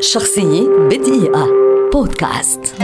شخصية بدقيقة. بودكاست.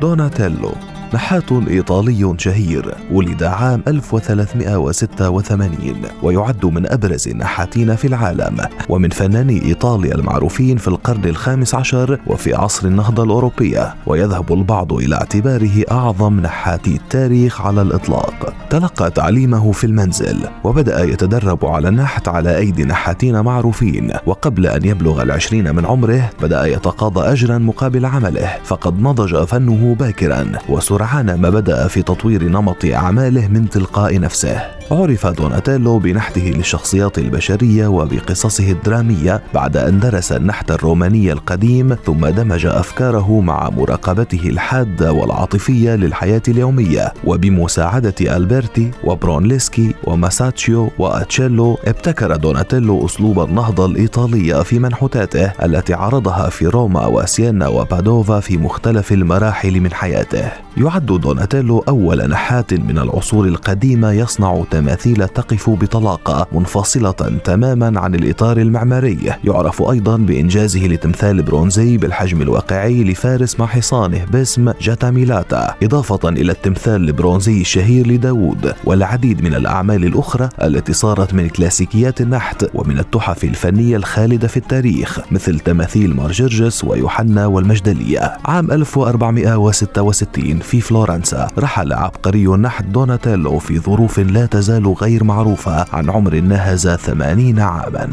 دوناتيلو. نحات إيطالي شهير ولد عام 1386 ويعد من أبرز النحاتين في العالم ومن فناني إيطاليا المعروفين في القرن الخامس عشر وفي عصر النهضة الأوروبية ويذهب البعض إلى اعتباره أعظم نحاتي التاريخ على الإطلاق. تلقى تعليمه في المنزل وبدأ يتدرب على النحت على أيدي نحاتين معروفين وقبل أن يبلغ العشرين من عمره بدأ يتقاضى أجرا مقابل عمله فقد نضج فنه باكرا وسرعان ما بدأ في تطوير نمط أعماله من تلقاء نفسه. عرف دوناتيلو بنحته للشخصيات البشرية وبقصصه الدرامية بعد أن درس النحت الروماني القديم ثم دمج أفكاره مع مراقبته الحادة والعاطفية للحياة اليومية. وبمساعدة ألبرتي وبرونليسكي وماساتشيو وأتشيلو ابتكر دوناتيلو أسلوب النهضة الإيطالية في منحوتاته التي عرضها في روما وسيانا وبادوفا في مختلف المراحل من حياته. يعد دوناتيلو أول نحات من العصور القديمة يصنع تماثيل تقف بطلاقة منفصلة تماما عن الإطار المعماري. يعرف أيضا بإنجازه لتمثال برونزي بالحجم الواقعي لفارس مع حصانه باسم جاتاميلاتا. إضافة إلى التمثال البرونزي الشهير لداوود والعديد من الأعمال الأخرى التي صارت من كلاسيكيات النحت ومن التحف الفنية الخالدة في التاريخ مثل تماثيل مارجرجس ويوحنا والمجدلية. عام 1466 في فلورنسا رحل عبقري النحت دوناتيلو في ظروف لا تزال تزال غير معروفة عن عمر ناهز ثمانين عاما.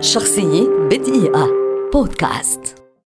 شخصية بدقيقة. بودكاست.